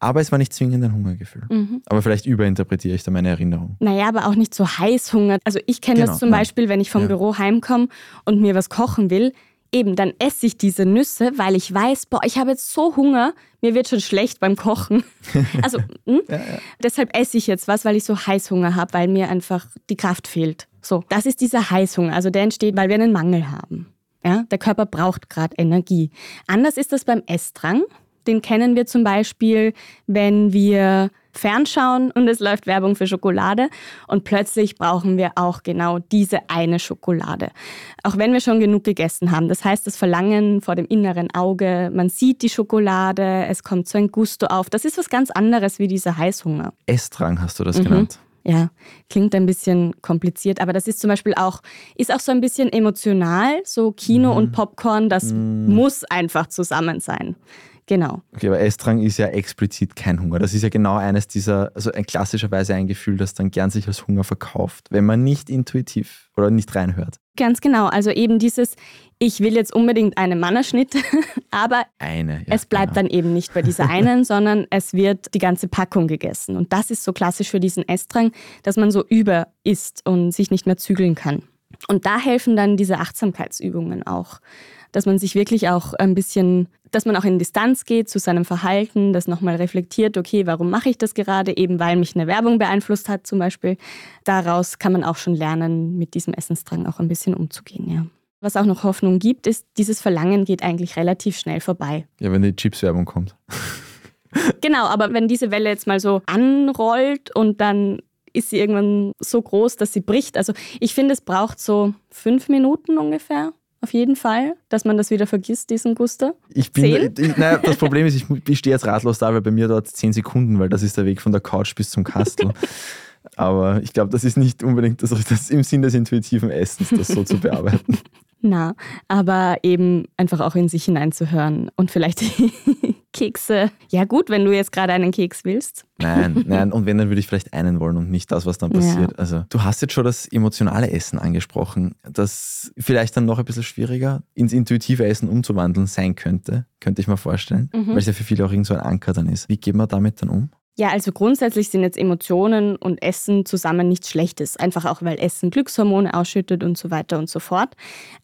Aber es war nicht zwingend ein Hungergefühl. Mhm. Aber vielleicht überinterpretiere ich da meine Erinnerung. Naja, aber auch nicht so Heißhunger. Also ich kenne genau, das zum nein. Beispiel, wenn ich vom ja. Büro heimkomme und mir was kochen will, eben, dann esse ich diese Nüsse, weil ich weiß, boah, ich habe jetzt so Hunger, mir wird schon schlecht beim Kochen. [laughs] Also hm? ja, ja. deshalb esse ich jetzt was, weil ich so Heißhunger habe, weil mir einfach die Kraft fehlt. So, das ist dieser Heißhunger. Also der entsteht, weil wir einen Mangel haben. Ja, der Körper braucht gerade Energie. Anders ist das beim Essdrang. Den kennen wir zum Beispiel, wenn wir fernschauen und es läuft Werbung für Schokolade und plötzlich brauchen wir auch genau diese eine Schokolade. Auch wenn wir schon genug gegessen haben. Das heißt, das Verlangen vor dem inneren Auge, man sieht die Schokolade, es kommt so ein Gusto auf. Das ist was ganz anderes wie dieser Heißhunger. Essdrang hast du das mhm. genannt. Ja, klingt ein bisschen kompliziert, aber das ist zum Beispiel auch, ist auch so ein bisschen emotional. So Kino mhm. und Popcorn, das mhm. muss einfach zusammen sein. Genau. Okay, aber Essdrang ist ja explizit kein Hunger. Das ist ja genau eines dieser, also ein klassischerweise ein Gefühl, das dann gern sich als Hunger verkauft, wenn man nicht intuitiv oder nicht reinhört. Ganz genau. Also eben dieses, ich will jetzt unbedingt einen Mannerschnitt, [laughs] aber eine, ja, es bleibt genau. dann eben nicht bei dieser einen, [laughs] sondern es wird die ganze Packung gegessen. Und das ist so klassisch für diesen Essdrang, dass man so über isst und sich nicht mehr zügeln kann. Und da helfen dann diese Achtsamkeitsübungen auch dass man sich wirklich auch ein bisschen, dass man auch in Distanz geht zu seinem Verhalten, das nochmal reflektiert, okay, warum mache ich das gerade? Eben weil mich eine Werbung beeinflusst hat zum Beispiel. Daraus kann man auch schon lernen, mit diesem Essensdrang auch ein bisschen umzugehen, ja. Was auch noch Hoffnung gibt, ist, dieses Verlangen geht eigentlich relativ schnell vorbei. Ja, wenn die Chips-Werbung kommt. [laughs] genau, aber wenn diese Welle jetzt mal so anrollt und dann ist sie irgendwann so groß, dass sie bricht. Also ich finde, es braucht so fünf Minuten ungefähr, auf jeden Fall, dass man das wieder vergisst, diesen Guster. Ich bin, ich, naja, das Problem ist, ich, ich stehe jetzt ratlos da, weil bei mir dort zehn Sekunden, weil das ist der Weg von der Couch bis zum Kastel. [laughs] Aber ich glaube, das ist nicht unbedingt das, das im Sinn des intuitiven Essens, das so zu [laughs] bearbeiten. Na, aber eben einfach auch in sich hineinzuhören und vielleicht Kekse. Ja, gut, wenn du jetzt gerade einen Keks willst. Nein, [laughs] nein, und wenn, dann würde ich vielleicht einen wollen und nicht das, was dann passiert. Ja. Also, du hast jetzt schon das emotionale Essen angesprochen, das vielleicht dann noch ein bisschen schwieriger ins intuitive Essen umzuwandeln sein könnte, könnte ich mir vorstellen, mhm. weil es ja für viele auch irgend so ein Anker dann ist. Wie geht man damit dann um? Ja, also grundsätzlich sind jetzt Emotionen und Essen zusammen nichts Schlechtes. Einfach auch, weil Essen Glückshormone ausschüttet und so weiter und so fort.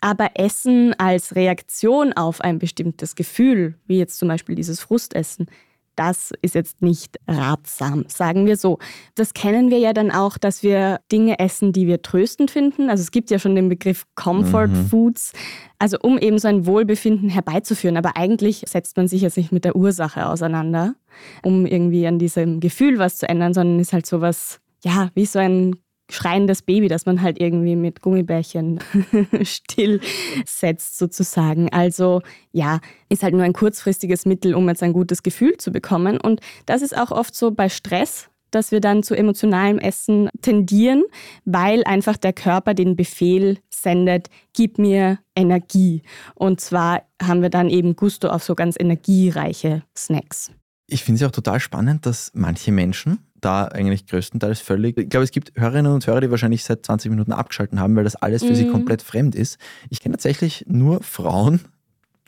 Aber Essen als Reaktion auf ein bestimmtes Gefühl, wie jetzt zum Beispiel dieses Frustessen, das ist jetzt nicht ratsam, sagen wir so. Das kennen wir ja dann auch, dass wir Dinge essen, die wir tröstend finden. Also es gibt ja schon den Begriff Comfort mhm. Foods, also um eben so ein Wohlbefinden herbeizuführen. Aber eigentlich setzt man sich jetzt nicht mit der Ursache auseinander, um irgendwie an diesem Gefühl was zu ändern, sondern ist halt sowas, ja, wie so ein schreiendes Baby, das man halt irgendwie mit Gummibärchen [laughs] still setzt sozusagen. Also ja, ist halt nur ein kurzfristiges Mittel, um jetzt ein gutes Gefühl zu bekommen. Und das ist auch oft so bei Stress, dass wir dann zu emotionalem Essen tendieren, weil einfach der Körper den Befehl sendet, gib mir Energie. Und zwar haben wir dann eben Gusto auf so ganz energiereiche Snacks. Ich finde es auch total spannend, dass manche Menschen da eigentlich größtenteils völlig. Ich glaube, es gibt Hörerinnen und Hörer, die wahrscheinlich seit 20 Minuten abgeschalten haben, weil das alles für mhm. sie komplett fremd ist. Ich kenne tatsächlich nur Frauen,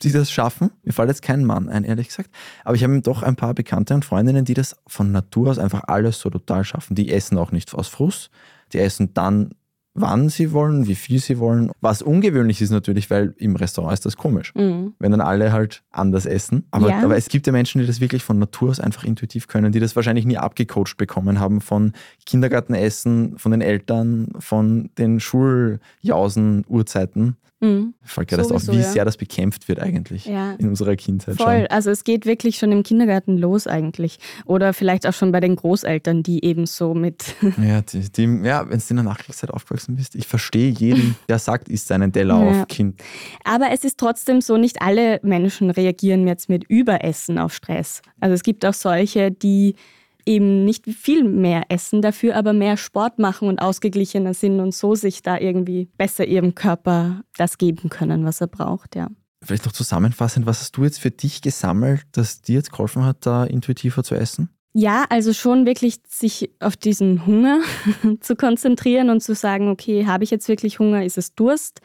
die das schaffen. Mir fällt jetzt kein Mann ein, ehrlich gesagt. Aber ich habe doch ein paar Bekannte und Freundinnen, die das von Natur aus einfach alles so total schaffen. Die essen auch nicht aus Frust. Die essen dann wann sie wollen, wie viel sie wollen. Was ungewöhnlich ist natürlich, weil im Restaurant ist das komisch, mhm. wenn dann alle halt anders essen. Aber, ja. aber es gibt ja Menschen, die das wirklich von Natur aus einfach intuitiv können, die das wahrscheinlich nie abgecoacht bekommen haben von Kindergartenessen, von den Eltern, von den Schuljausen, Uhrzeiten. Mhm. Fällt gerade auf, wie ja. sehr das bekämpft wird eigentlich ja. in unserer Kindheit. Voll, schon. also es geht wirklich schon im Kindergarten los eigentlich. Oder vielleicht auch schon bei den Großeltern, die eben so mit. [laughs] Ja, die, die, ja wenn du in der Nachkriegszeit aufgewachsen bist, ich verstehe jeden, [laughs] der sagt, isst einen Teller ja. auf Kind. Aber es ist trotzdem so, nicht alle Menschen reagieren jetzt mit Überessen auf Stress. Also es gibt auch solche, die eben nicht viel mehr essen, dafür aber mehr Sport machen und ausgeglichener sind und so sich da irgendwie besser ihrem Körper das geben können, was er braucht, ja. Vielleicht noch zusammenfassend, was hast du jetzt für dich gesammelt, das dir jetzt geholfen hat, da intuitiver zu essen? Ja, also schon wirklich sich auf diesen Hunger [laughs] zu konzentrieren und zu sagen, okay, habe ich jetzt wirklich Hunger, ist es Durst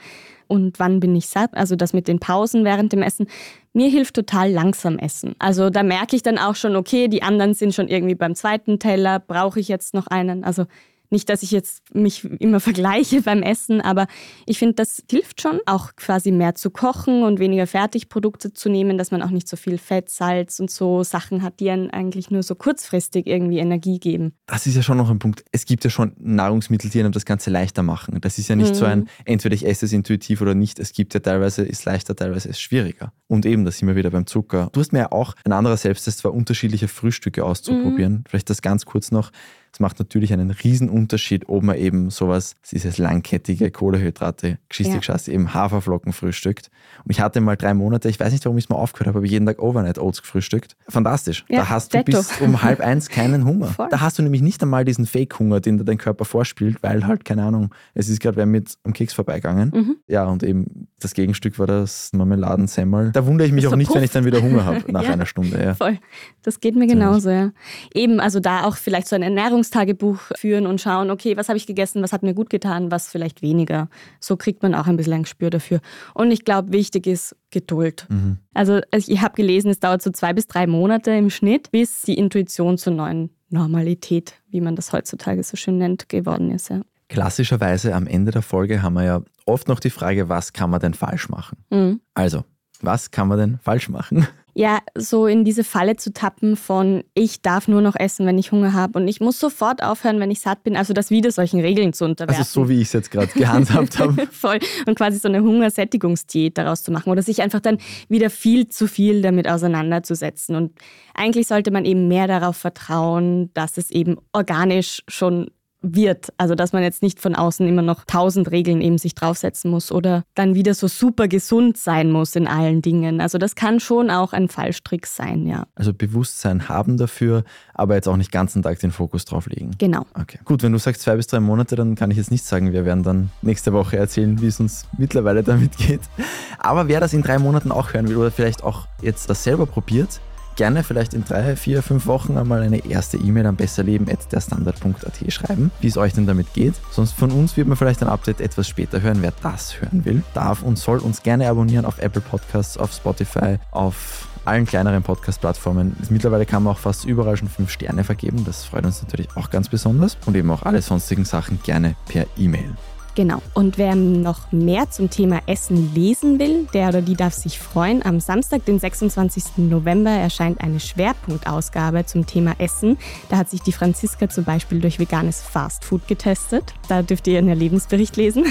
und wann bin ich satt? Also das mit den Pausen während dem Essen. Mir hilft total langsam essen. Also da merke ich dann auch schon, okay, die anderen sind schon irgendwie beim zweiten Teller, brauche ich jetzt noch einen? Also nicht, dass ich jetzt mich immer vergleiche beim Essen, aber ich finde, das hilft schon, auch quasi mehr zu kochen und weniger Fertigprodukte zu nehmen, dass man auch nicht so viel Fett, Salz und so Sachen hat, die einen eigentlich nur so kurzfristig irgendwie Energie geben. Das ist ja schon noch ein Punkt. Es gibt ja schon Nahrungsmittel, die einem das Ganze leichter machen. Das ist ja nicht mhm. so ein, mhm. entweder ich esse es intuitiv oder nicht. Es gibt ja teilweise ist leichter, teilweise ist schwieriger. Und eben, da sind wir wieder beim Zucker. Du hast mir ja auch ein anderer Selbsttest war, unterschiedliche Frühstücke auszuprobieren. Mhm. Vielleicht das ganz kurz noch. Es macht natürlich einen riesen Unterschied, ob man eben sowas, dieses langkettige Kohlehydrate, geschichte ja. eben Haferflocken frühstückt. Und ich hatte mal drei Monate, ich weiß nicht, warum ich es mal aufgehört habe, aber jeden Tag Overnight Oats gefrühstückt. Fantastisch. Ja, da hast du bis um halb eins keinen Hunger. [laughs] Voll. Da hast du nämlich nicht einmal diesen Fake-Hunger, den dir dein Körper vorspielt, weil halt, keine Ahnung, es ist gerade wer mit am Keks vorbeigegangen. Mhm. Ja, und eben das Gegenstück war das Marmeladensemmel. Da wundere ich mich auch nicht, puff. wenn ich dann wieder Hunger habe nach [laughs] ja, einer Stunde. Ja. Voll. Das geht mir genauso, ja. Eben, also da auch vielleicht so ein Ernährungstagebuch führen und schauen, okay, was habe ich gegessen, was hat mir gut getan, was vielleicht weniger. So kriegt man auch ein bisschen ein Gespür dafür. Und ich glaube, wichtig ist Geduld. Mhm. Also ich habe gelesen, es dauert so zwei bis drei Monate im Schnitt, bis die Intuition zur neuen Normalität, wie man das heutzutage so schön nennt, geworden ist. Ja. Klassischerweise am Ende der Folge haben wir ja oft noch die Frage, was kann man denn falsch machen? Mhm. Also, was kann man denn falsch machen? Ja, so in diese Falle zu tappen von, ich darf nur noch essen, wenn ich Hunger habe und ich muss sofort aufhören, wenn ich satt bin. Also das wieder solchen Regeln zu unterwerfen. Also so, wie ich es jetzt gerade gehandhabt habe. [laughs] Voll. Und quasi so eine Hungersättigungsdiät daraus zu machen oder sich einfach dann wieder viel zu viel damit auseinanderzusetzen. Und eigentlich sollte man eben mehr darauf vertrauen, dass es eben organisch schon wird. Also dass man jetzt nicht von außen immer noch tausend Regeln eben sich draufsetzen muss oder dann wieder so super gesund sein muss in allen Dingen. Also das kann schon auch ein Fallstrick sein, ja. Also Bewusstsein haben dafür, aber jetzt auch nicht ganzen Tag den Fokus drauf legen. Genau. Okay. Gut, wenn du sagst zwei bis drei Monate, dann kann ich jetzt nicht sagen, wir werden dann nächste Woche erzählen, wie es uns mittlerweile damit geht. Aber wer das in drei Monaten auch hören will oder vielleicht auch jetzt das selber probiert, gerne vielleicht in drei, vier, fünf Wochen einmal eine erste E-Mail am besserleben.derstandard.at schreiben, wie es euch denn damit geht. Sonst von uns wird man vielleicht ein Update etwas später hören. Wer das hören will, darf und soll uns gerne abonnieren auf Apple Podcasts, auf Spotify, auf allen kleineren Podcast-Plattformen. Mittlerweile kann man auch fast überall schon fünf Sterne vergeben. Das freut uns natürlich auch ganz besonders. Und eben auch alle sonstigen Sachen gerne per E-Mail. Genau. Und wer noch mehr zum Thema Essen lesen will, der oder die darf sich freuen. Am Samstag, den 26. November, erscheint eine Schwerpunktausgabe zum Thema Essen. Da hat sich die Franziska zum Beispiel durch veganes Fastfood getestet. Da dürft ihr ihren Lebensbericht lesen.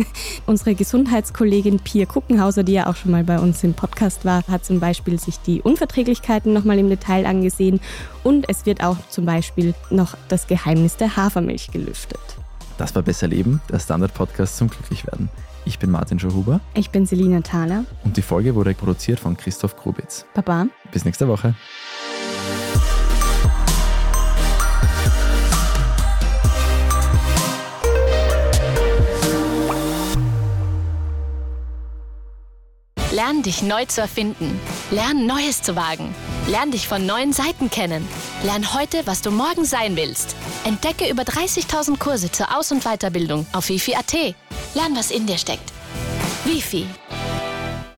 [laughs] Unsere Gesundheitskollegin Pia Kuckenhauser, die ja auch schon mal bei uns im Podcast war, hat zum Beispiel sich die Unverträglichkeiten nochmal im Detail angesehen. Und es wird auch zum Beispiel noch das Geheimnis der Hafermilch gelüftet. Das war Besser Leben, der Standard-Podcast zum Glücklichwerden. Ich bin Martin Schohuber. Ich bin Selina Thaler. Und die Folge wurde produziert von Christoph Grubitz. Baba. Bis nächste Woche. Lern dich neu zu erfinden. Lern Neues zu wagen. Lern dich von neuen Seiten kennen. Lern heute, was du morgen sein willst. Entdecke über 30.000 Kurse zur Aus- und Weiterbildung auf wifi.at. Lern, was in dir steckt. Wifi